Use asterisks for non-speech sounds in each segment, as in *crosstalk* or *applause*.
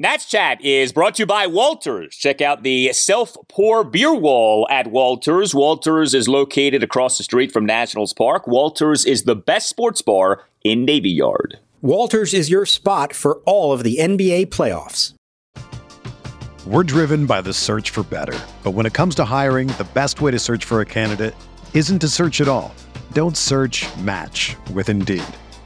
Nats Chat is brought to you by Walters. Check out the self pour beer wall at Walters. Walters is located across the street from Nationals Park. Walters is the best sports bar in Navy Yard. Walters is your spot for all of the NBA playoffs. We're driven by the search for better. But when it comes to hiring, the best way to search for a candidate isn't to search at all. Don't search match with Indeed.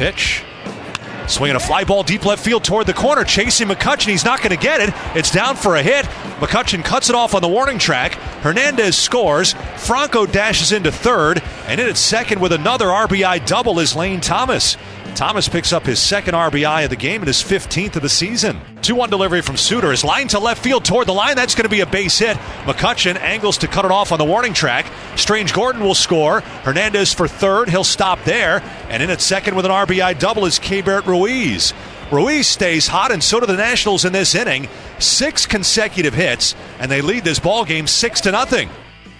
Pitch. Swinging a fly ball deep left field toward the corner, chasing McCutchen. He's not going to get it. It's down for a hit. McCutchen cuts it off on the warning track. Hernandez scores. Franco dashes into third, and in at second with another RBI double is Lane Thomas. Thomas picks up his second RBI of the game and his 15th of the season. 2 1 delivery from Suter is line to left field toward the line. That's going to be a base hit. McCutchen angles to cut it off on the warning track. Strange Gordon will score. Hernandez for third. He'll stop there. And in at second with an RBI double is Keibert Ruiz. Ruiz stays hot, and so do the Nationals in this inning. Six consecutive hits, and they lead this ball game six to nothing.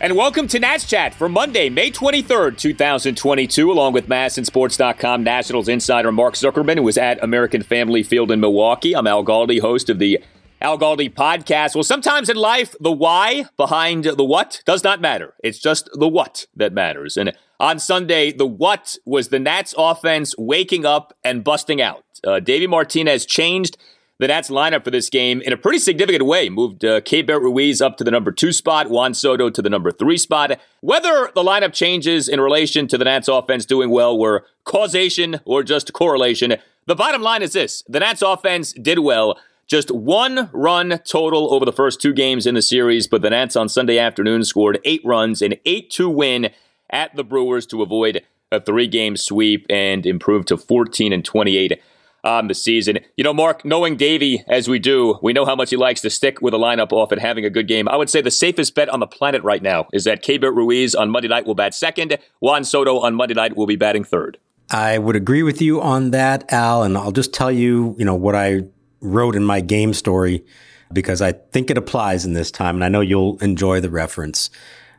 And welcome to Nats Chat for Monday, May 23rd, 2022, along with MASNsports.com Nationals insider Mark Zuckerman, who is at American Family Field in Milwaukee. I'm Al Galdi, host of the Al Galdi podcast. Well, sometimes in life, the why behind the what does not matter. It's just the what that matters. And on Sunday, the what was the Nats offense waking up and busting out. Uh, Davey Martinez changed the Nats lineup for this game in a pretty significant way. Moved uh, Keibert Ruiz up to the number two spot, Juan Soto to the number three spot. Whether the lineup changes in relation to the Nats offense doing well were causation or just correlation, the bottom line is this the Nats offense did well. Just one run total over the first two games in the series, but the Nats on Sunday afternoon scored eight runs, an 8 2 win at the Brewers to avoid a three game sweep and improve to 14 and 28 on the season. You know, Mark, knowing Davey as we do, we know how much he likes to stick with a lineup off and having a good game. I would say the safest bet on the planet right now is that Keibert Ruiz on Monday night will bat second. Juan Soto on Monday night will be batting third. I would agree with you on that, Al, and I'll just tell you, you know, what I wrote in my game story because I think it applies in this time, and I know you'll enjoy the reference.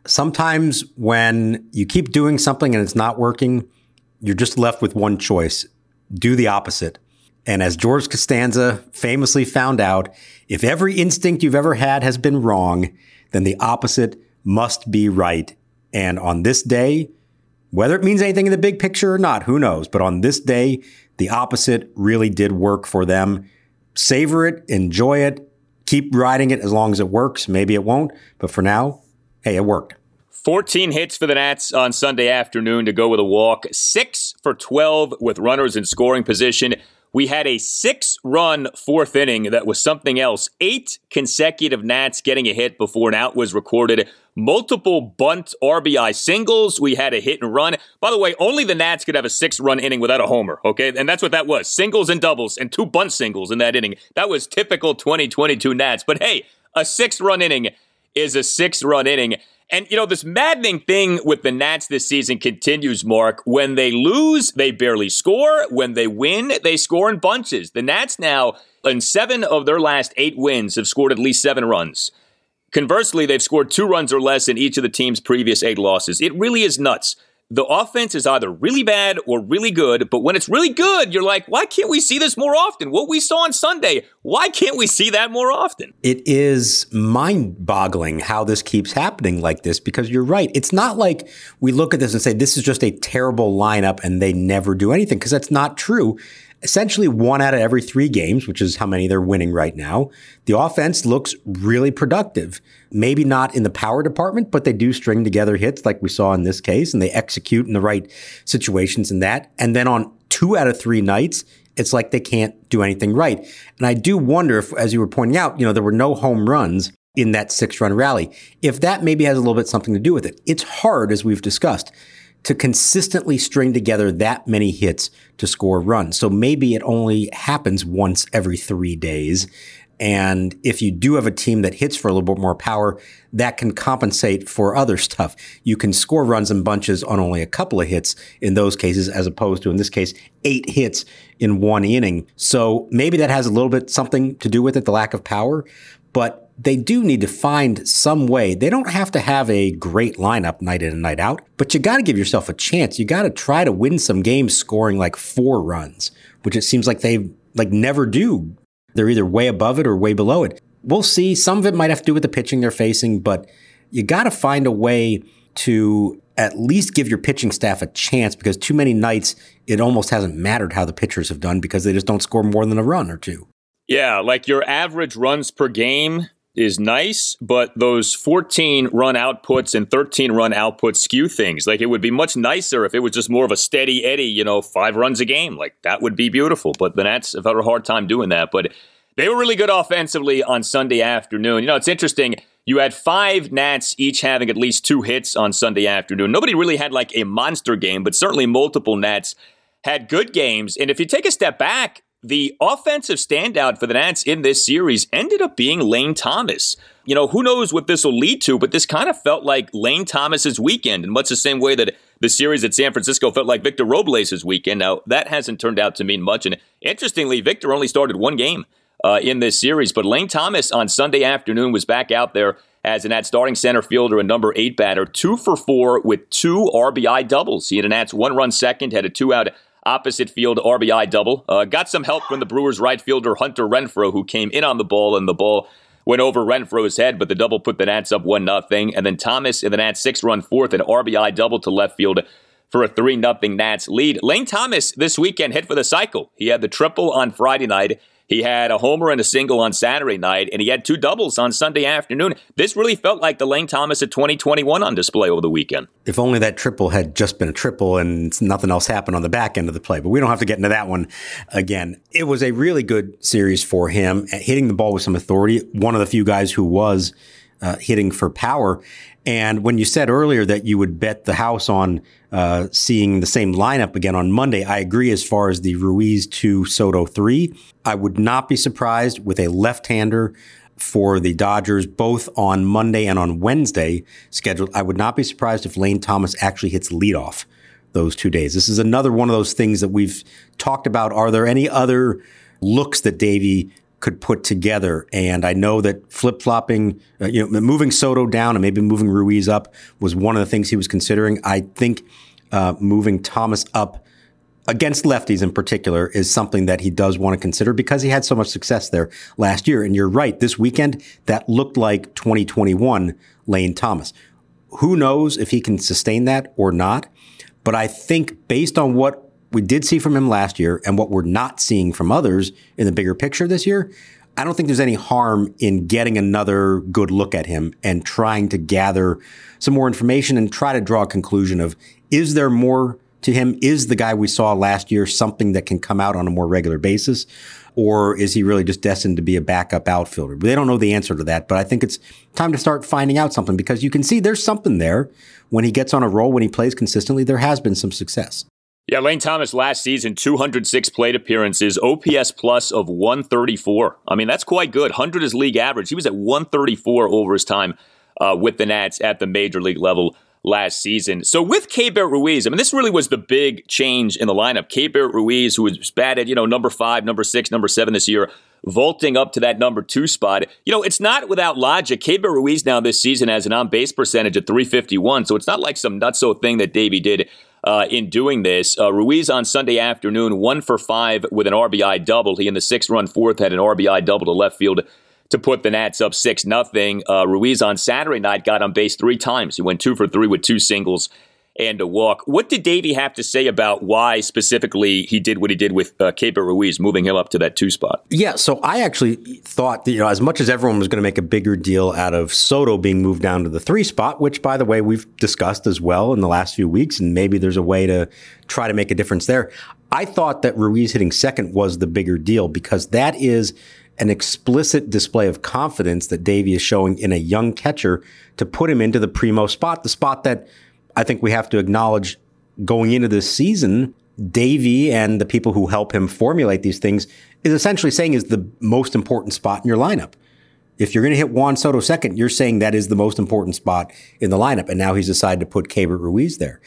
Sometimes when you keep doing something and it's not working, you're just left with one choice do the opposite. And as George Costanza famously found out, if every instinct you've ever had has been wrong, then the opposite must be right. And on this day, whether it means anything in the big picture or not, who knows? But on this day, the opposite really did work for them. Savor it, enjoy it, keep riding it as long as it works. Maybe it won't, but for now, hey, it worked. 14 hits for the Nats on Sunday afternoon to go with a walk, 6 for 12 with runners in scoring position. We had a six run fourth inning that was something else. Eight consecutive Nats getting a hit before an out was recorded. Multiple bunt RBI singles. We had a hit and run. By the way, only the Nats could have a six run inning without a homer, okay? And that's what that was singles and doubles and two bunt singles in that inning. That was typical 2022 Nats. But hey, a six run inning is a six run inning. And, you know, this maddening thing with the Nats this season continues, Mark. When they lose, they barely score. When they win, they score in bunches. The Nats now, in seven of their last eight wins, have scored at least seven runs. Conversely, they've scored two runs or less in each of the team's previous eight losses. It really is nuts the offense is either really bad or really good, but when it's really good, you're like, why can't we see this more often? What we saw on Sunday, why can't we see that more often? It is mind boggling how this keeps happening like this because you're right. It's not like we look at this and say, this is just a terrible lineup and they never do anything because that's not true. Essentially one out of every three games, which is how many they're winning right now. The offense looks really productive. Maybe not in the power department, but they do string together hits like we saw in this case, and they execute in the right situations in that. And then on two out of three nights, it's like they can't do anything right. And I do wonder if, as you were pointing out, you know, there were no home runs in that six run rally. If that maybe has a little bit something to do with it, it's hard, as we've discussed, to consistently string together that many hits to score runs. So maybe it only happens once every three days. And if you do have a team that hits for a little bit more power, that can compensate for other stuff. You can score runs in bunches on only a couple of hits in those cases, as opposed to, in this case, eight hits in one inning. So maybe that has a little bit something to do with it, the lack of power. But they do need to find some way. They don't have to have a great lineup night in and night out, but you got to give yourself a chance. You got to try to win some games scoring like four runs, which it seems like they like never do. They're either way above it or way below it. We'll see. Some of it might have to do with the pitching they're facing, but you got to find a way to at least give your pitching staff a chance because too many nights it almost hasn't mattered how the pitchers have done because they just don't score more than a run or two. Yeah, like your average runs per game is nice, but those 14 run outputs and 13 run outputs skew things. Like it would be much nicer if it was just more of a steady Eddie, you know, five runs a game. Like that would be beautiful. But the Nats have had a hard time doing that. But they were really good offensively on Sunday afternoon. You know, it's interesting. You had five Nats each having at least two hits on Sunday afternoon. Nobody really had like a monster game, but certainly multiple Nats had good games. And if you take a step back, the offensive standout for the Nats in this series ended up being Lane Thomas. You know, who knows what this will lead to, but this kind of felt like Lane Thomas's weekend in much the same way that the series at San Francisco felt like Victor Robles' weekend. Now, that hasn't turned out to mean much. And interestingly, Victor only started one game uh, in this series, but Lane Thomas on Sunday afternoon was back out there as an at starting center fielder and number eight batter, two for four with two RBI doubles. He had an Nats one run second, had a two out opposite field RBI double. Uh, got some help from the Brewers right fielder Hunter Renfroe, who came in on the ball, and the ball went over Renfroe's head, but the double put the Nats up 1 0. And then Thomas in the Nats six run fourth, an RBI double to left field for a 3 0 Nats lead. Lane Thomas this weekend hit for the cycle. He had the triple on Friday night. He had a homer and a single on Saturday night, and he had two doubles on Sunday afternoon. This really felt like the Lane Thomas of 2021 on display over the weekend. If only that triple had just been a triple and nothing else happened on the back end of the play, but we don't have to get into that one again. It was a really good series for him, hitting the ball with some authority. One of the few guys who was uh, hitting for power. And when you said earlier that you would bet the house on uh, seeing the same lineup again on Monday, I agree as far as the Ruiz 2 Soto 3. I would not be surprised with a left hander for the Dodgers both on Monday and on Wednesday scheduled. I would not be surprised if Lane Thomas actually hits leadoff those two days. This is another one of those things that we've talked about. Are there any other looks that Davey could put together. And I know that flip flopping, uh, you know, moving Soto down and maybe moving Ruiz up was one of the things he was considering. I think uh, moving Thomas up against lefties in particular is something that he does want to consider because he had so much success there last year. And you're right, this weekend that looked like 2021 Lane Thomas. Who knows if he can sustain that or not? But I think based on what we did see from him last year and what we're not seeing from others in the bigger picture this year, I don't think there's any harm in getting another good look at him and trying to gather some more information and try to draw a conclusion of is there more to him? Is the guy we saw last year something that can come out on a more regular basis? Or is he really just destined to be a backup outfielder? They don't know the answer to that, but I think it's time to start finding out something because you can see there's something there. When he gets on a roll, when he plays consistently, there has been some success. Yeah, Lane Thomas last season, 206 plate appearances, OPS plus of 134. I mean, that's quite good. 100 is league average. He was at 134 over his time uh, with the Nats at the major league level last season. So with Keibert Ruiz, I mean, this really was the big change in the lineup. Keibert Ruiz, who was batted, you know, number five, number six, number seven this year, vaulting up to that number two spot. You know, it's not without logic. Keibert Ruiz now this season has an on base percentage of 351, so it's not like some nutso thing that Davey did uh, in doing this. Uh, Ruiz on Sunday afternoon, one for five with an RBI double. He in the six run fourth had an RBI double to left field to put the Nats up 6 nothing. Uh, Ruiz on Saturday night got on base three times. He went two for three with two singles and a walk. What did Davey have to say about why specifically he did what he did with uh, Ruiz, moving him up to that two spot? Yeah, so I actually thought that, you know, as much as everyone was going to make a bigger deal out of Soto being moved down to the three spot, which by the way, we've discussed as well in the last few weeks, and maybe there's a way to try to make a difference there. I thought that Ruiz hitting second was the bigger deal because that is an explicit display of confidence that Davey is showing in a young catcher to put him into the primo spot, the spot that I think we have to acknowledge going into this season, Davey and the people who help him formulate these things is essentially saying is the most important spot in your lineup. If you're going to hit Juan Soto second, you're saying that is the most important spot in the lineup. And now he's decided to put Keibert Ruiz there.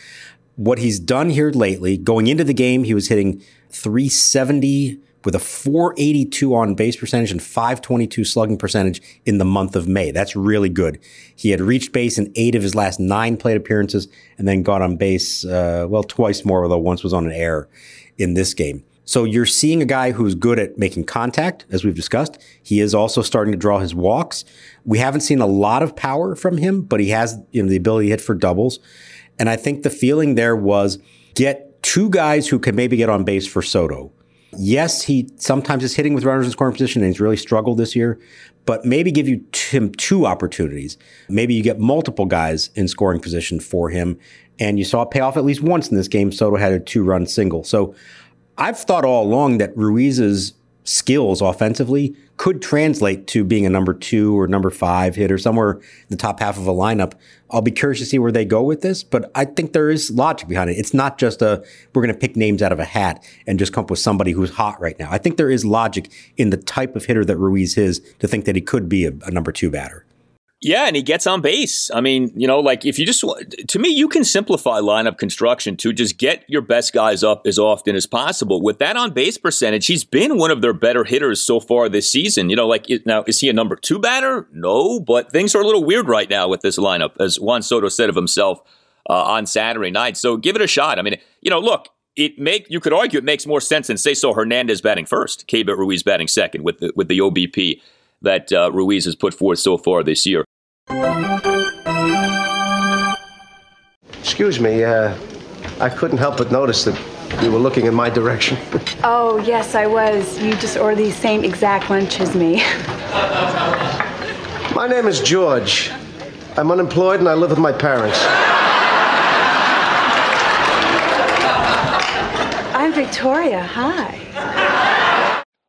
What he's done here lately, going into the game, he was hitting 370 with a 482 on base percentage and 522 slugging percentage in the month of May. That's really good. He had reached base in eight of his last nine plate appearances and then got on base, uh, well, twice more, although once was on an error in this game. So you're seeing a guy who's good at making contact, as we've discussed. He is also starting to draw his walks. We haven't seen a lot of power from him, but he has you know, the ability to hit for doubles. And I think the feeling there was get two guys who can maybe get on base for Soto Yes, he sometimes is hitting with runners in scoring position and he's really struggled this year, but maybe give you him two opportunities. Maybe you get multiple guys in scoring position for him. And you saw it pay off at least once in this game. Soto had a two run single. So I've thought all along that Ruiz's skills offensively could translate to being a number two or number five hitter somewhere in the top half of a lineup. I'll be curious to see where they go with this, but I think there is logic behind it. It's not just a we're going to pick names out of a hat and just come up with somebody who's hot right now. I think there is logic in the type of hitter that Ruiz is to think that he could be a, a number two batter. Yeah, and he gets on base. I mean, you know, like if you just to me, you can simplify lineup construction to just get your best guys up as often as possible. With that on base percentage, he's been one of their better hitters so far this season. You know, like now is he a number two batter? No, but things are a little weird right now with this lineup, as Juan Soto said of himself uh, on Saturday night. So give it a shot. I mean, you know, look, it make you could argue it makes more sense than say so Hernandez batting first, Keibert Ruiz batting second with the with the OBP that uh, Ruiz has put forth so far this year. Excuse me, uh, I couldn't help but notice that you were looking in my direction. *laughs* oh, yes, I was. You just ordered the same exact lunch as me. my name is George. I'm unemployed and I live with my parents. I'm Victoria. Hi.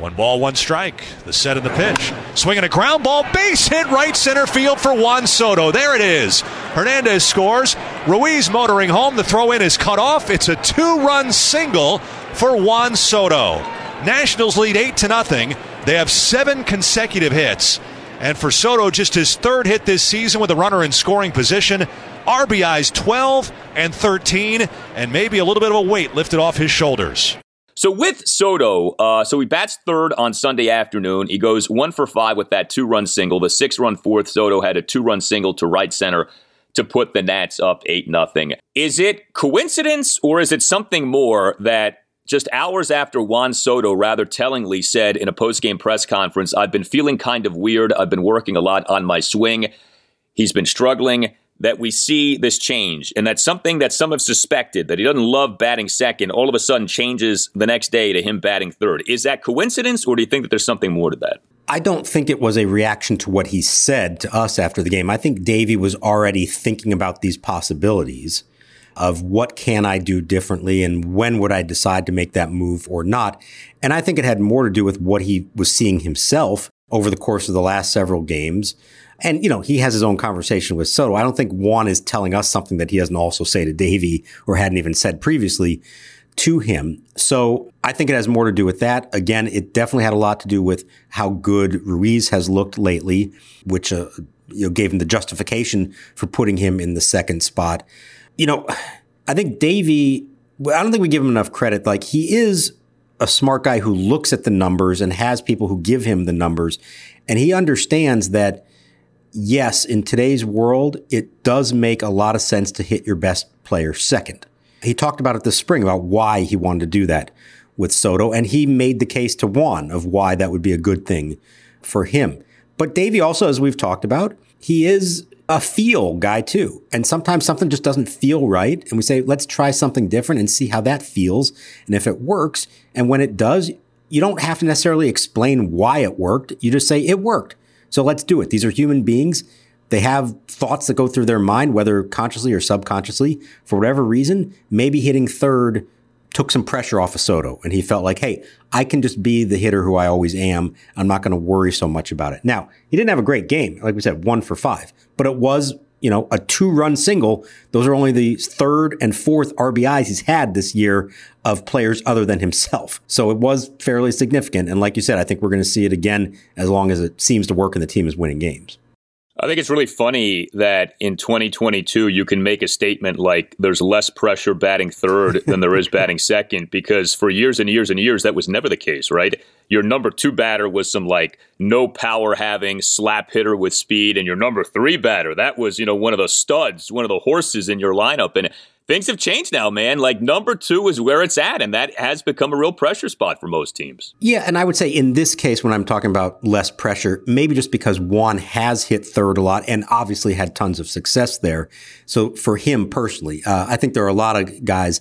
One ball, one strike. The set of the pitch. Swinging a ground ball, base hit right center field for Juan Soto. There it is. Hernandez scores. Ruiz motoring home. The throw in is cut off. It's a two run single for Juan Soto. Nationals lead 8 to nothing. They have seven consecutive hits. And for Soto, just his third hit this season with a runner in scoring position. RBIs 12 and 13, and maybe a little bit of a weight lifted off his shoulders. So with Soto, uh, so he bats third on Sunday afternoon. He goes one for five with that two run single. The six run fourth, Soto had a two run single to right center to put the Nats up 8 nothing. Is it coincidence or is it something more that just hours after Juan Soto rather tellingly said in a post-game press conference, I've been feeling kind of weird. I've been working a lot on my swing. He's been struggling. That we see this change, and that something that some have suspected that he doesn't love batting second. All of a sudden, changes the next day to him batting third. Is that coincidence, or do you think that there's something more to that? I don't think it was a reaction to what he said to us after the game. I think Davey was already thinking about these possibilities of what can I do differently and when would I decide to make that move or not. And I think it had more to do with what he was seeing himself over the course of the last several games. And, you know, he has his own conversation with Soto. I don't think Juan is telling us something that he doesn't also say to Davey or hadn't even said previously to him. So I think it has more to do with that. Again, it definitely had a lot to do with how good Ruiz has looked lately, which uh, you know, gave him the justification for putting him in the second spot you know, I think Davey, I don't think we give him enough credit. Like he is a smart guy who looks at the numbers and has people who give him the numbers. And he understands that, yes, in today's world, it does make a lot of sense to hit your best player second. He talked about it this spring about why he wanted to do that with Soto. And he made the case to Juan of why that would be a good thing for him. But Davey also, as we've talked about, he is a feel guy too. And sometimes something just doesn't feel right. And we say, let's try something different and see how that feels. And if it works, and when it does, you don't have to necessarily explain why it worked. You just say it worked. So let's do it. These are human beings. They have thoughts that go through their mind, whether consciously or subconsciously. For whatever reason, maybe hitting third took some pressure off of Soto and he felt like, hey, I can just be the hitter who I always am. I'm not going to worry so much about it. Now, he didn't have a great game. Like we said, one for five, but it was, you know, a two run single. Those are only the third and fourth RBIs he's had this year of players other than himself. So it was fairly significant. And like you said, I think we're going to see it again as long as it seems to work and the team is winning games. I think it's really funny that in 2022 you can make a statement like there's less pressure batting third than there is batting *laughs* second because for years and years and years that was never the case, right? Your number 2 batter was some like no power having slap hitter with speed and your number 3 batter that was, you know, one of the studs, one of the horses in your lineup and things have changed now, man. Like number two is where it's at, and that has become a real pressure spot for most teams. Yeah, and I would say in this case, when I'm talking about less pressure, maybe just because Juan has hit third a lot and obviously had tons of success there. So for him personally, uh, I think there are a lot of guys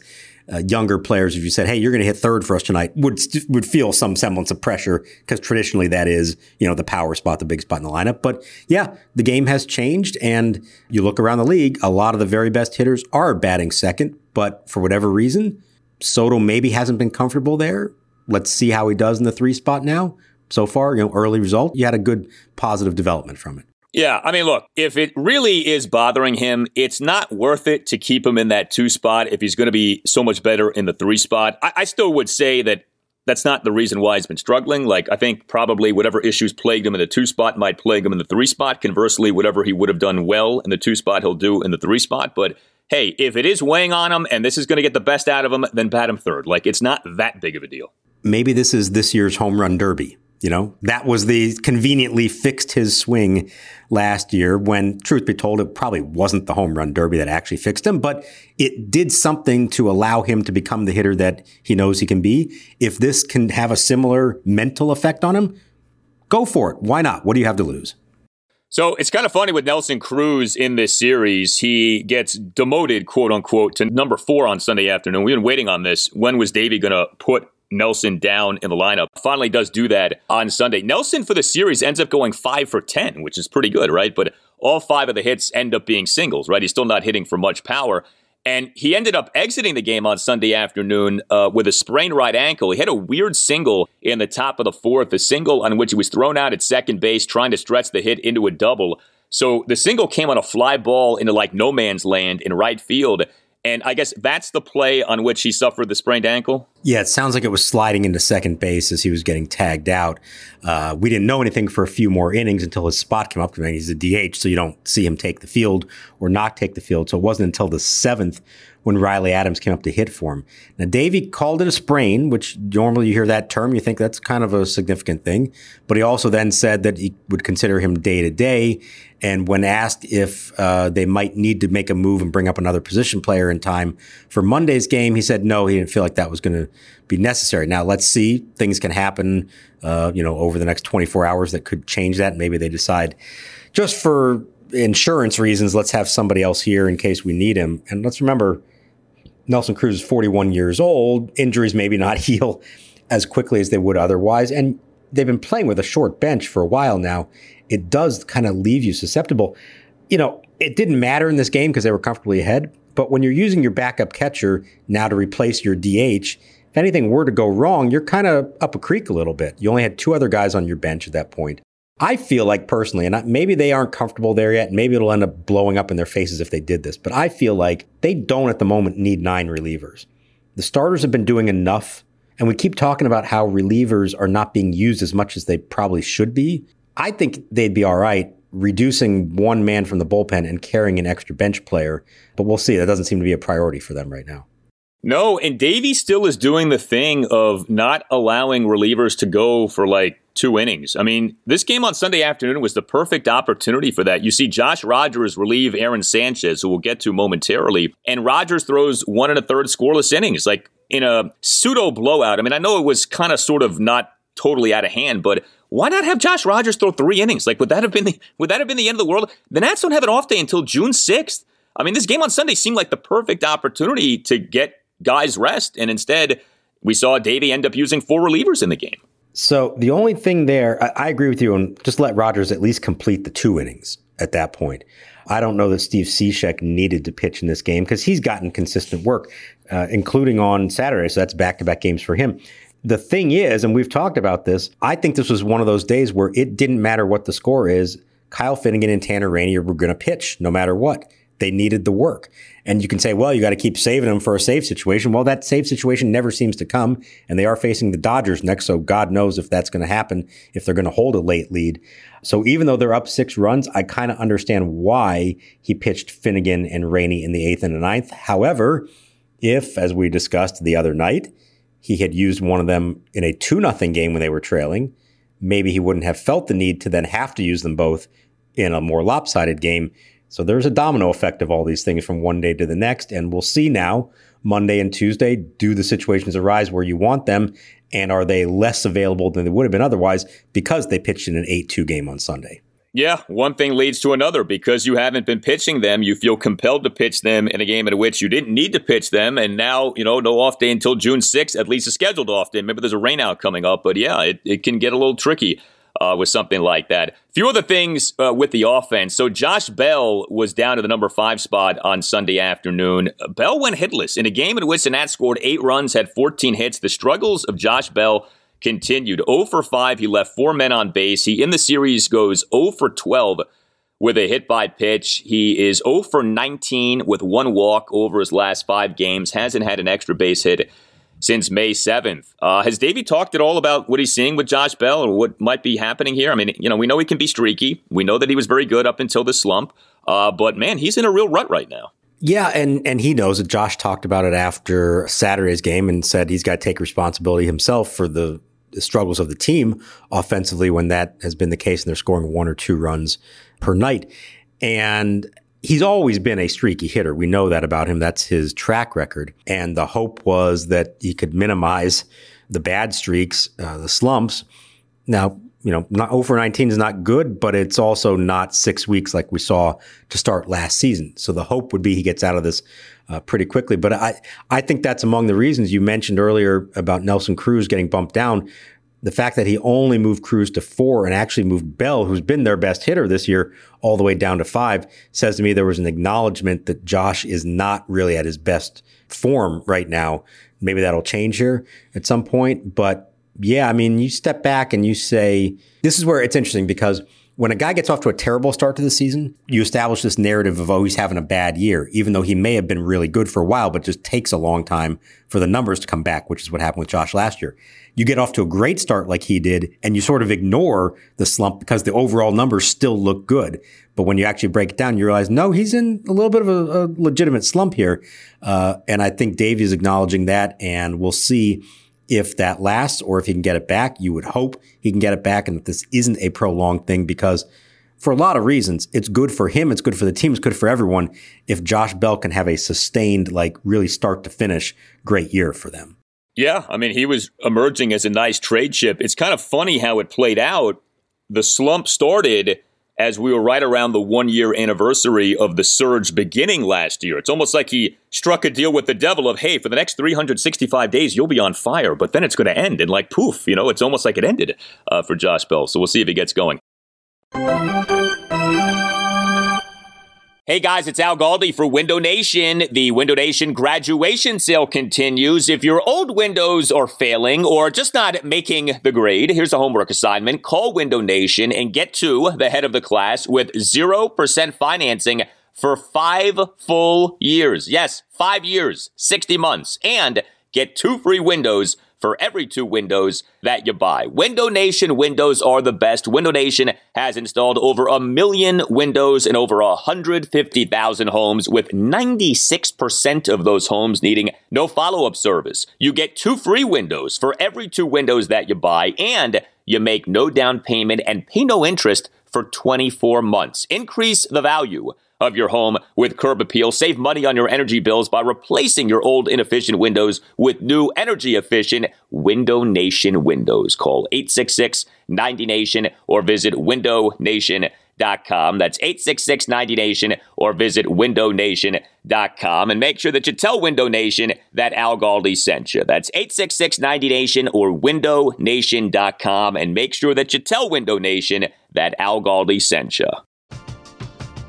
uh, younger players, if you said, "Hey, you're going to hit third for us tonight," would would feel some semblance of pressure because traditionally that is you know the power spot, the big spot in the lineup. But yeah, the game has changed, and you look around the league, a lot of the very best hitters are batting second, but for whatever reason, Soto maybe hasn't been comfortable there. Let's see how he does in the three spot now. So far, you know, early result, you had a good positive development from it. Yeah, I mean, look, if it really is bothering him, it's not worth it to keep him in that two spot if he's going to be so much better in the three spot. I, I, still would say that that's not the reason why he's been struggling. Like, I think probably whatever issues plagued him in the two spot might plague him in the three spot. Conversely, whatever he would have done well in the two spot, he'll do in the three spot. But hey, if it is weighing on him and this is going to get the best out of him, then bat him third. Like, it's not that big of a deal. Maybe this is this year's home run derby. You know, that was the conveniently fixed his swing last year when, truth be told, it probably wasn't the home run derby that actually fixed him, but it did something to allow him to become the hitter that he knows he can be. If this can have a similar mental effect on him, go for it. Why not? What do you have to lose? So it's kind of funny with Nelson Cruz in this series. He gets demoted, quote unquote, to number four on Sunday afternoon. We've been waiting on this. When was Davey going to put Nelson down in the lineup. Finally does do that on Sunday. Nelson for the series ends up going five for 10, which is pretty good, right? But all five of the hits end up being singles, right? He's still not hitting for much power. And he ended up exiting the game on Sunday afternoon uh, with a sprained right ankle. He had a weird single in the top of the fourth, a single on which he was thrown out at second base, trying to stretch the hit into a double. So the single came on a fly ball into like no man's land in right field. And I guess that's the play on which he suffered the sprained ankle. Yeah, it sounds like it was sliding into second base as he was getting tagged out. Uh, we didn't know anything for a few more innings until his spot came up. I mean, he's a DH, so you don't see him take the field or not take the field. So it wasn't until the seventh when Riley Adams came up to hit for him. Now, Davey called it a sprain, which normally you hear that term, you think that's kind of a significant thing. But he also then said that he would consider him day to day. And when asked if uh, they might need to make a move and bring up another position player in time for Monday's game, he said no, he didn't feel like that was going to be necessary. Now, let's see. Things can happen, uh, you know, over the next 24 hours that could change that. Maybe they decide just for insurance reasons, let's have somebody else here in case we need him. And let's remember, Nelson Cruz is 41 years old. Injuries maybe not *laughs* heal as quickly as they would otherwise. And they've been playing with a short bench for a while now. It does kind of leave you susceptible. You know, it didn't matter in this game because they were comfortably ahead. But when you're using your backup catcher now to replace your DH, if anything were to go wrong, you're kind of up a creek a little bit. You only had two other guys on your bench at that point. I feel like personally, and maybe they aren't comfortable there yet. Maybe it'll end up blowing up in their faces if they did this, but I feel like they don't at the moment need nine relievers. The starters have been doing enough, and we keep talking about how relievers are not being used as much as they probably should be. I think they'd be all right reducing one man from the bullpen and carrying an extra bench player, but we'll see. That doesn't seem to be a priority for them right now. No, and Davey still is doing the thing of not allowing relievers to go for like two innings. I mean, this game on Sunday afternoon was the perfect opportunity for that. You see Josh Rogers relieve Aaron Sanchez, who we'll get to momentarily, and Rogers throws one and a third scoreless innings, like in a pseudo blowout. I mean, I know it was kind of sort of not totally out of hand, but why not have Josh Rogers throw three innings? Like, would that have been the would that have been the end of the world? The Nats don't have an off day until June sixth. I mean, this game on Sunday seemed like the perfect opportunity to get guys rest. And instead, we saw Davey end up using four relievers in the game. So the only thing there, I, I agree with you, and just let Rogers at least complete the two innings at that point. I don't know that Steve Cishek needed to pitch in this game because he's gotten consistent work, uh, including on Saturday. So that's back to back games for him. The thing is, and we've talked about this, I think this was one of those days where it didn't matter what the score is. Kyle Finnegan and Tanner Rainey were going to pitch no matter what. They needed the work. And you can say, well, you got to keep saving them for a save situation. Well, that save situation never seems to come. And they are facing the Dodgers next. So God knows if that's going to happen, if they're going to hold a late lead. So even though they're up six runs, I kind of understand why he pitched Finnegan and Rainey in the eighth and the ninth. However, if, as we discussed the other night, he had used one of them in a 2 nothing game when they were trailing, maybe he wouldn't have felt the need to then have to use them both in a more lopsided game. So there's a domino effect of all these things from one day to the next. And we'll see now, Monday and Tuesday, do the situations arise where you want them? And are they less available than they would have been otherwise because they pitched in an 8 2 game on Sunday? Yeah, one thing leads to another. Because you haven't been pitching them, you feel compelled to pitch them in a game in which you didn't need to pitch them. And now, you know, no off day until June 6th, at least a scheduled off day. Maybe there's a rainout coming up, but yeah, it, it can get a little tricky uh, with something like that. Few other things uh, with the offense. So Josh Bell was down to the number five spot on Sunday afternoon. Bell went hitless in a game in which the Nats scored eight runs, had 14 hits. The struggles of Josh Bell continued. 0 for 5. He left four men on base. He in the series goes 0 for 12 with a hit by pitch. He is 0 for 19 with one walk over his last five games. Hasn't had an extra base hit since May 7th. Uh, has Davey talked at all about what he's seeing with Josh Bell or what might be happening here? I mean, you know, we know he can be streaky. We know that he was very good up until the slump. Uh, but man, he's in a real rut right now. Yeah, and and he knows that Josh talked about it after Saturday's game and said he's got to take responsibility himself for the, the struggles of the team offensively when that has been the case and they're scoring one or two runs per night. And he's always been a streaky hitter. We know that about him. That's his track record. And the hope was that he could minimize the bad streaks, uh, the slumps. Now, you know, not over 19 is not good, but it's also not six weeks like we saw to start last season. So the hope would be he gets out of this uh, pretty quickly. But I, I think that's among the reasons you mentioned earlier about Nelson Cruz getting bumped down the fact that he only moved Cruz to four and actually moved Bell, who's been their best hitter this year, all the way down to five, says to me there was an acknowledgement that Josh is not really at his best form right now. Maybe that'll change here at some point. But yeah, I mean, you step back and you say, this is where it's interesting because when a guy gets off to a terrible start to the season, you establish this narrative of, oh, having a bad year, even though he may have been really good for a while, but just takes a long time for the numbers to come back, which is what happened with Josh last year. You get off to a great start like he did, and you sort of ignore the slump because the overall numbers still look good. But when you actually break it down, you realize, no, he's in a little bit of a, a legitimate slump here. Uh, and I think Davey is acknowledging that, and we'll see if that lasts or if he can get it back. You would hope he can get it back and that this isn't a prolonged thing because for a lot of reasons, it's good for him. It's good for the team. It's good for everyone if Josh Bell can have a sustained, like really start to finish great year for them. Yeah, I mean, he was emerging as a nice trade chip. It's kind of funny how it played out. The slump started as we were right around the one year anniversary of the surge beginning last year. It's almost like he struck a deal with the devil of, hey, for the next 365 days, you'll be on fire, but then it's going to end. And like poof, you know, it's almost like it ended uh, for Josh Bell. So we'll see if he gets going. Hey guys, it's Al Galdi for Window Nation. The Window Nation graduation sale continues. If your old windows are failing or just not making the grade, here's a homework assignment. Call Window Nation and get to the head of the class with 0% financing for five full years. Yes, five years, 60 months, and get two free windows for every two windows that you buy. Window Nation windows are the best. Window Nation has installed over a million windows in over 150,000 homes, with 96% of those homes needing no follow up service. You get two free windows for every two windows that you buy, and you make no down payment and pay no interest for 24 months. Increase the value of your home with Curb Appeal. Save money on your energy bills by replacing your old inefficient windows with new energy efficient Window Nation windows. Call 866 90 Nation or visit windownation.com. That's 866 90 Nation or visit windownation.com. And make sure that you tell Window Nation that Al Galdi sent you. That's 866 90 Nation or windownation.com. And make sure that you tell Window Nation that Al Galdi sent you.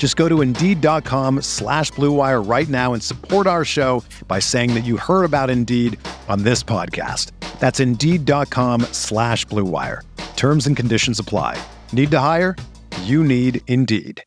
Just go to Indeed.com slash BlueWire right now and support our show by saying that you heard about Indeed on this podcast. That's Indeed.com slash BlueWire. Terms and conditions apply. Need to hire? You need Indeed.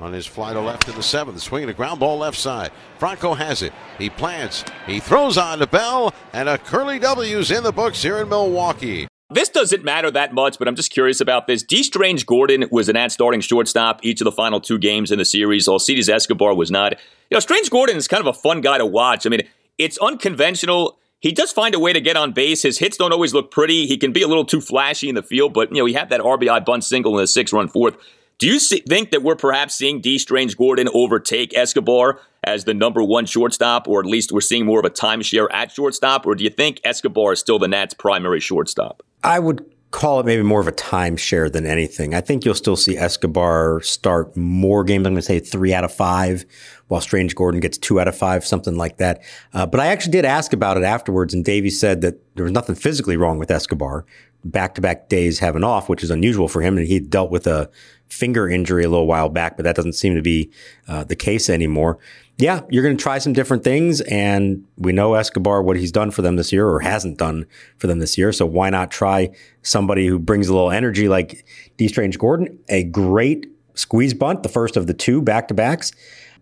On his fly to left in the seventh, swinging a ground ball left side. Franco has it. He plants. He throws on to Bell, and a curly W's in the books here in Milwaukee. This doesn't matter that much, but I'm just curious about this. Dee Strange-Gordon was an at starting shortstop each of the final two games in the series. Alcides Escobar was not. You know, Strange-Gordon is kind of a fun guy to watch. I mean, it's unconventional. He does find a way to get on base. His hits don't always look pretty. He can be a little too flashy in the field, but you know, he had that RBI bunt single in the six-run fourth. Do you see, think that we're perhaps seeing Dee Strange-Gordon overtake Escobar as the number one shortstop, or at least we're seeing more of a timeshare at shortstop, or do you think Escobar is still the Nats' primary shortstop? I would call it maybe more of a timeshare than anything. I think you'll still see Escobar start more games. I'm going to say three out of five, while Strange-Gordon gets two out of five, something like that. Uh, but I actually did ask about it afterwards, and Davey said that there was nothing physically wrong with Escobar. Back to back days having off, which is unusual for him. And he dealt with a finger injury a little while back, but that doesn't seem to be uh, the case anymore. Yeah, you're going to try some different things. And we know Escobar, what he's done for them this year or hasn't done for them this year. So why not try somebody who brings a little energy like Dee Strange Gordon? A great squeeze bunt, the first of the two back to backs.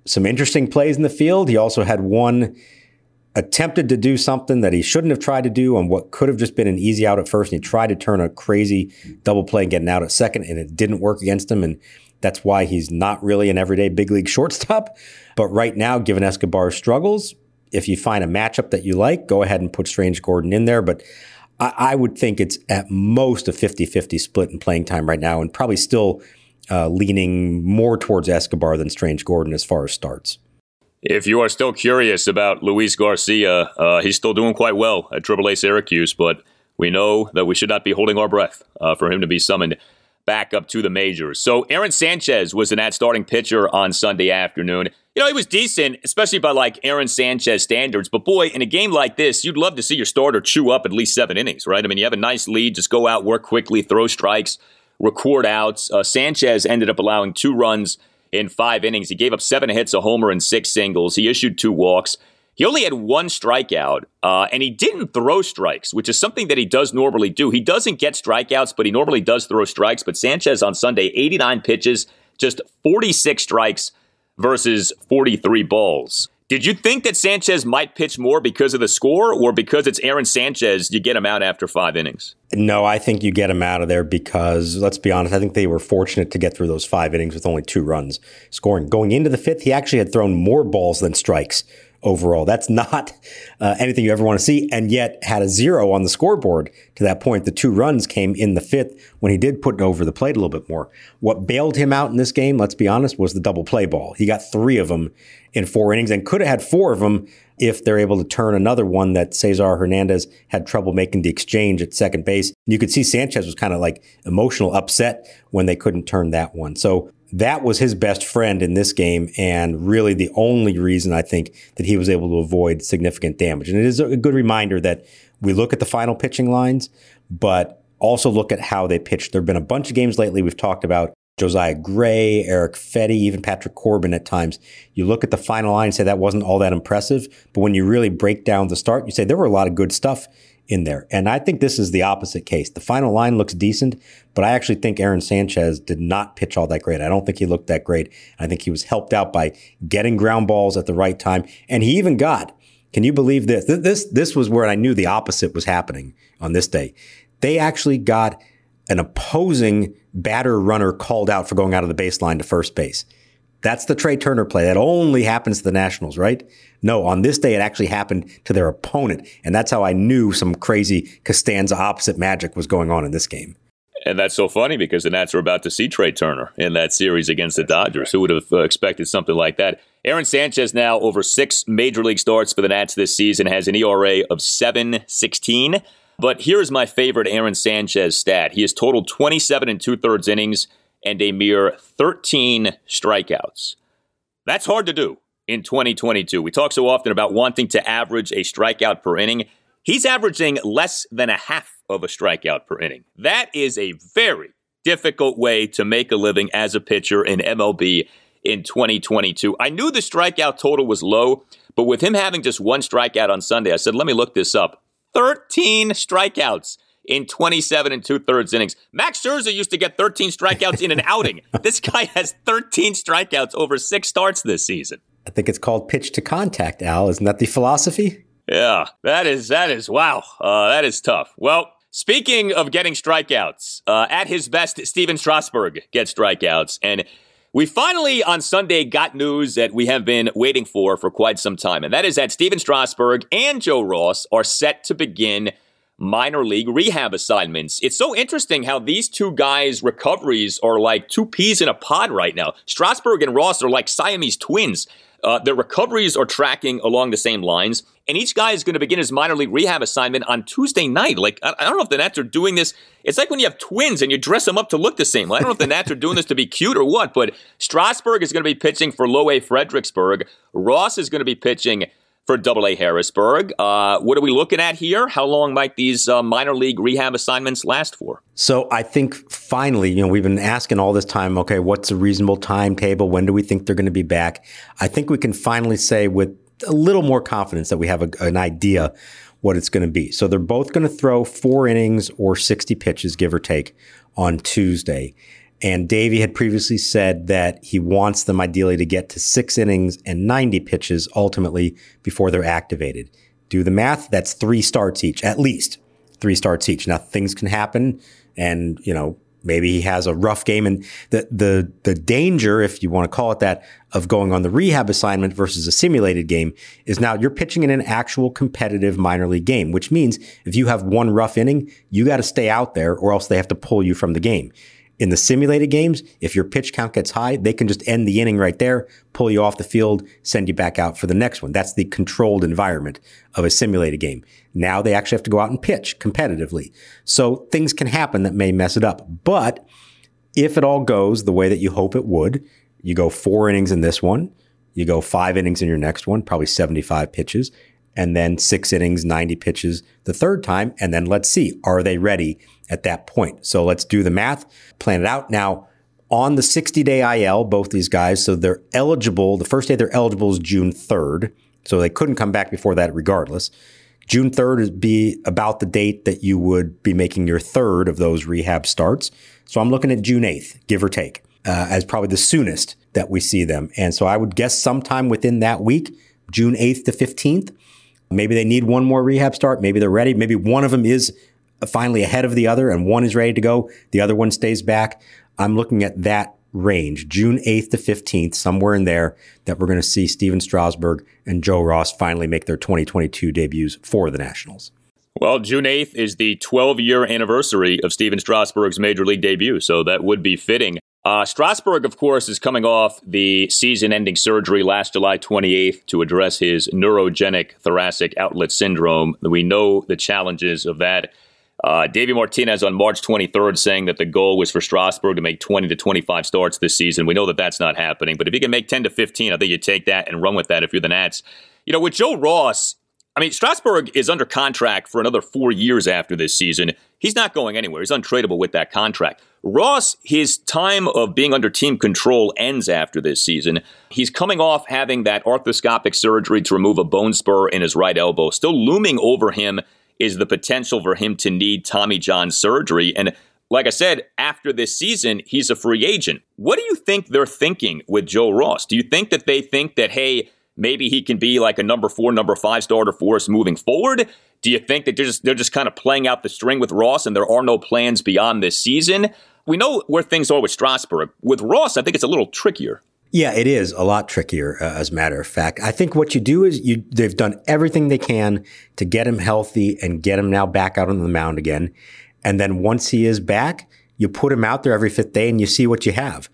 Some interesting plays in the field. He also had one attempted to do something that he shouldn't have tried to do on what could have just been an easy out at first. And he tried to turn a crazy double play and getting out at second, and it didn't work against him. And that's why he's not really an everyday big league shortstop. But right now, given Escobar's struggles, if you find a matchup that you like, go ahead and put Strange-Gordon in there. But I, I would think it's at most a 50 50 split in playing time right now, and probably still uh, leaning more towards Escobar than Strange-Gordon as far as starts. If you are still curious about Luis Garcia, uh, he's still doing quite well at AAA Syracuse, but we know that we should not be holding our breath uh, for him to be summoned back up to the majors. So Aaron Sanchez was an at starting pitcher on Sunday afternoon. You know, he was decent, especially by like Aaron Sanchez standards. But boy, in a game like this, you'd love to see your starter chew up at least seven innings, right? I mean, you have a nice lead, just go out, work quickly, throw strikes, record outs. Uh, Sanchez ended up allowing two runs in five innings. He gave up seven hits, a homer, and six singles. He issued two walks. He only had one strikeout, uh, and he didn't throw strikes, which is something that he does normally do. He doesn't get strikeouts, but he normally does throw strikes. But Sanchez on Sunday, 89 pitches, just 46 strikes versus 43 balls. Did you think that Sanchez might pitch more because of the score or because it's Aaron Sanchez, you get him out after five innings? No, I think you get him out of there because, let's be honest, I think they were fortunate to get through those five innings with only two runs scoring. Going into the fifth, he actually had thrown more balls than strikes overall. That's not uh, anything you ever want to see, and yet had a zero on the scoreboard to that point. The two runs came in the fifth when he did put over the plate a little bit more. What bailed him out in this game, let's be honest, was the double play ball. He got three of them in four innings and could have had four of them if they're able to turn another one that Cesar Hernandez had trouble making the exchange at second base. You could see Sanchez was kind of like emotional upset when they couldn't turn that one. So that was his best friend in this game and really the only reason I think that he was able to avoid significant damage. And it is a good reminder that we look at the final pitching lines, but also look at how they pitched. There have been a bunch of games lately we've talked about Josiah Gray, Erick Fedde, even Patrick Corbin at times. You look at the final line and say that wasn't all that impressive, but when you really break down the start, you say there were a lot of good stuff in there. And I think this is the opposite case. The final line looks decent, but I actually think Aaron Sanchez did not pitch all that great. I don't think he looked that great. I think he was helped out by getting ground balls at the right time. And he even got, can you believe this? This, this was where I knew the opposite was happening on this day. They actually got an opposing batter runner called out for going out of the baseline to first base. That's the Trea Turner play. That only happens to the Nationals, right? No, on this day, it actually happened to their opponent. And that's how I knew some crazy Costanza opposite magic was going on in this game. And that's so funny because the Nats are about to see Trea Turner in that series against the Dodgers. Who would have uh, expected something like that? Aaron Sanchez now over six major league starts for the Nats this season has an ERA of 7.16. But here's my favorite Aaron Sanchez stat. He has totaled 27 and two thirds innings and a mere 13 strikeouts. That's hard to do in 2022. We talk so often about wanting to average a strikeout per inning. He's averaging less than a half of a strikeout per inning. That is a very difficult way to make a living as a pitcher in MLB in 2022. I knew the strikeout total was low, but with him having just one strikeout on Sunday, I said, let me look this up. 13 strikeouts in 27 and two thirds innings. Max Scherzer used to get 13 strikeouts in an *laughs* outing. This guy has 13 strikeouts over six starts this season. I think it's called pitch to contact, Al. Isn't that the philosophy? Yeah, that is that is wow. Uh, that is tough. Well, speaking of getting strikeouts, uh, at his best, Stephen Strasburg gets strikeouts, and we finally on Sunday got news that we have been waiting for for quite some time, and that is that Stephen Strasburg and Joe Ross are set to begin minor league rehab assignments. It's so interesting how these two guys' recoveries are like two peas in a pod right now. Strasburg and Ross are like Siamese twins. Uh, their recoveries are tracking along the same lines, and each guy is going to begin his minor league rehab assignment on Tuesday night. Like, I, I don't know if the Nats are doing this. It's like when you have twins and you dress them up to look the same. I don't know if the Nats are doing this to be cute or what, but Strasburg is going to be pitching for Low A Fredericksburg. Ross is going to be pitching for Double A Harrisburg. Uh, what are we looking at here? How long might these uh, minor league rehab assignments last for? So I think finally, you know, we've been asking all this time, okay, what's a reasonable timetable? When do we think they're going to be back? I think we can finally say with a little more confidence that we have a, an idea what it's going to be. So they're both going to throw four innings or 60 pitches, give or take, on Tuesday. And Davey had previously said that he wants them ideally to get to six innings and 90 pitches ultimately before they're activated. Do the math, that's three starts each, at least three starts each. Now things can happen and, you know, maybe he has a rough game and the, the, the danger, if you want to call it that, of going on the rehab assignment versus a simulated game is now you're pitching in an actual competitive minor league game, which means if you have one rough inning, you got to stay out there or else they have to pull you from the game. In the simulated games, if your pitch count gets high, they can just end the inning right there, pull you off the field, send you back out for the next one. That's the controlled environment of a simulated game. Now they actually have to go out and pitch competitively. So things can happen that may mess it up. But if it all goes the way that you hope it would, you go four innings in this one, you go five innings in your next one, probably 75 pitches, and then six innings, 90 pitches the third time. And then let's see, are they ready at that point? So let's do the math, plan it out. Now, on the 60 day IL, both these guys, so they're eligible. The first day they're eligible is June 3rd. So they couldn't come back before that regardless. June 3rd would be about the date that you would be making your third of those rehab starts. So I'm looking at June 8th, give or take, uh, as probably the soonest that we see them. And so I would guess sometime within that week, June 8th to 15th. Maybe they need one more rehab start. Maybe they're ready. Maybe one of them is finally ahead of the other and one is ready to go. The other one stays back. I'm looking at that range, June 8th to 15th, somewhere in there, that we're going to see Stephen Strasburg and Joe Ross finally make their 2022 debuts for the Nationals. Well, June 8th is the 12 year anniversary of Stephen Strasburg's major league debut, so that would be fitting. Uh, Strasburg, of course, is coming off the season ending surgery last July 28th to address his neurogenic thoracic outlet syndrome. We know the challenges of that. Uh, Davey Martinez on March 23rd saying that the goal was for Strasburg to make 20 to 25 starts this season. We know that that's not happening, but if he can make 10 to 15, I think you take that and run with that if you're the Nats. You know, with Joe Ross, I mean, Strasburg is under contract for another four years after this season. He's not going anywhere. He's untradeable with that contract. Ross, his time of being under team control ends after this season. He's coming off having that arthroscopic surgery to remove a bone spur in his right elbow, still looming over him is the potential for him to need Tommy John surgery. And like I said, after this season, he's a free agent. What do you think they're thinking with Joe Ross? Do you think that they think that, hey, maybe he can be like a number four, number five starter for us moving forward? Do you think that they're just they're just kind of playing out the string with Ross and there are no plans beyond this season? We know where things are with Strasburg. With Ross, I think it's a little trickier. Yeah, it is a lot trickier, uh, as a matter of fact. I think what you do is you they've done everything they can to get him healthy and get him now back out on the mound again. And then once he is back, you put him out there every fifth day and you see what you have.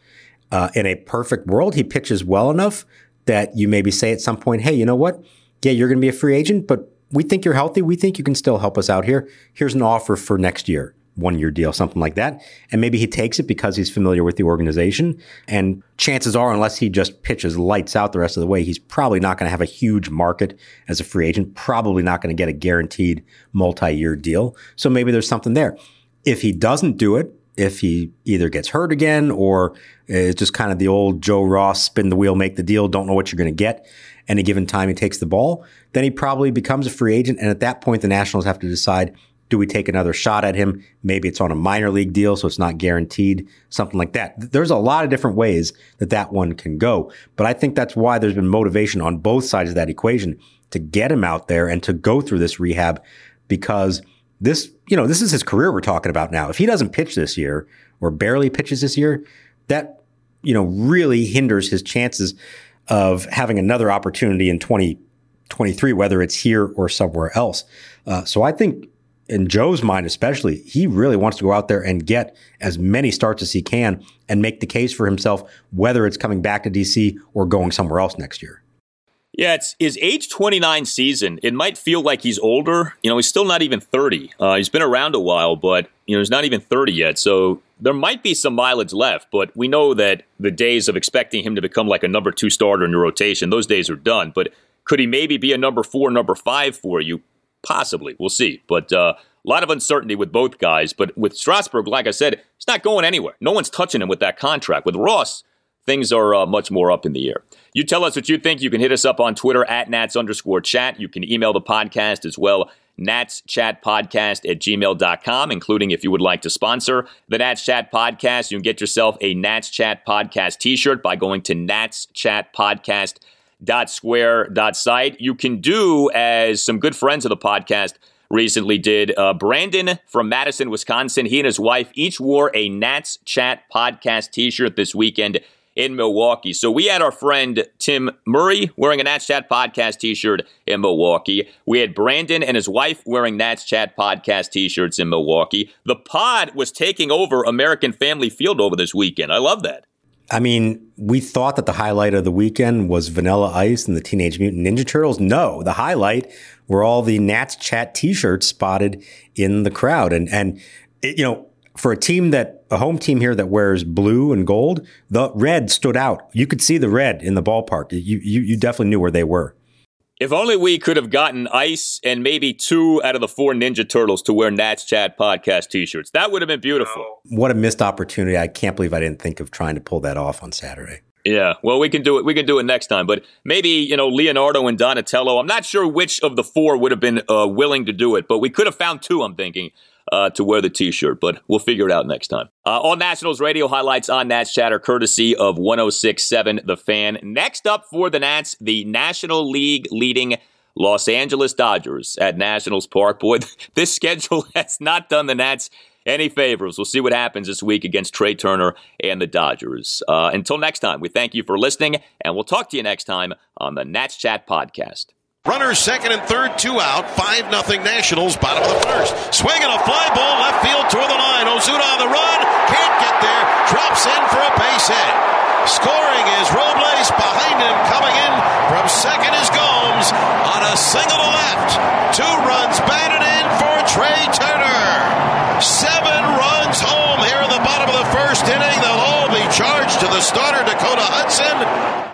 Uh, in a perfect world, he pitches well enough that you maybe say at some point, hey, you know what? Yeah, you're going to be a free agent, but we think you're healthy. We think you can still help us out here. Here's an offer for next year one year deal, something like that. And maybe he takes it because he's familiar with the organization. And chances are, unless he just pitches lights out the rest of the way, he's probably not going to have a huge market as a free agent, probably not going to get a guaranteed multi year deal. So maybe there's something there. If he doesn't do it, if he either gets hurt again or uh, it's just kind of the old Joe Ross spin the wheel, make the deal, don't know what you're going to get. Any given time he takes the ball, then he probably becomes a free agent. And at that point, the Nationals have to decide do we take another shot at him? Maybe it's on a minor league deal, so it's not guaranteed, something like that. There's a lot of different ways that that one can go. But I think that's why there's been motivation on both sides of that equation to get him out there and to go through this rehab because this, you know, this is his career we're talking about now. If he doesn't pitch this year or barely pitches this year, that, you know, really hinders his chances of having another opportunity in 2023, whether it's here or somewhere else. Uh, so I think in Joe's mind, especially, he really wants to go out there and get as many starts as he can and make the case for himself, whether it's coming back to DC or going somewhere else next year. Yeah, it's his age 29 season. It might feel like he's older. You know, he's still not even 30. Uh, he's been around a while, but, you know, he's not even 30 yet. So there might be some mileage left, but we know that the days of expecting him to become like a number two starter in your rotation, those days are done. But could he maybe be a number four, number five for you? Possibly. We'll see. But uh, a lot of uncertainty with both guys. But with Strasburg, like I said, he's not going anywhere. No one's touching him with that contract. With Ross, things are uh, much more up in the air. You tell us what you think. You can hit us up on Twitter at Nats underscore chat. You can email the podcast as well. Nats Chat Podcast at gmail.com, including if you would like to sponsor the Nats Chat Podcast. You can get yourself a Nats Chat Podcast t shirt by going to Nats Chat Podcast dot square dot site. You can do as some good friends of the podcast recently did. Uh, Brandon from Madison, Wisconsin, he and his wife each wore a Nats Chat podcast t shirt this weekend in Milwaukee. So we had our friend Tim Murray wearing a Nats Chat podcast t shirt in Milwaukee. We had Brandon and his wife wearing Nats Chat podcast t shirts in Milwaukee. The pod was taking over American Family Field over this weekend. I love that. I mean, we thought that the highlight of the weekend was Vanilla Ice and the Teenage Mutant Ninja Turtles. No, the highlight were all the Nats Chat T-shirts spotted in the crowd, and and it, you know, for a team that a home team here that wears blue and gold, the red stood out. You could see the red in the ballpark. You you, you definitely knew where they were. If only we could have gotten Ice and maybe two out of the four Ninja Turtles to wear Nats Chat podcast T-shirts. That would have been beautiful. What a missed opportunity! I can't believe I didn't think of trying to pull that off on Saturday. Yeah, well, we can do it. We can do it next time. But maybe you know Leonardo and Donatello. I'm not sure which of the four would have been uh, willing to do it, but we could have found two. I'm thinking uh, to wear the T-shirt, but we'll figure it out next time. Uh, all Nationals radio highlights on Nats Chatter, courtesy of 106.7 The Fan. Next up for the Nats, the National League leading Los Angeles Dodgers at Nationals Park. Boy, *laughs* this schedule *laughs* has not done the Nats any favors. We'll see what happens this week against Trea Turner and the Dodgers. Uh, until next time, we thank you for listening, and we'll talk to you next time on the Nats Chat Podcast. Runners second and third, two out. 5 nothing Nationals, bottom of the first. Swinging a fly ball left field toward the line. Ozuna on the run. Can't get there. Drops in for a base hit. Scoring is Robles. Behind him, coming in from second is Gomes on a single to left. Two runs batted in for Trea Turner. Seven runs home here in the bottom of the first inning. They'll all be charged to the starter, Dakota Hudson.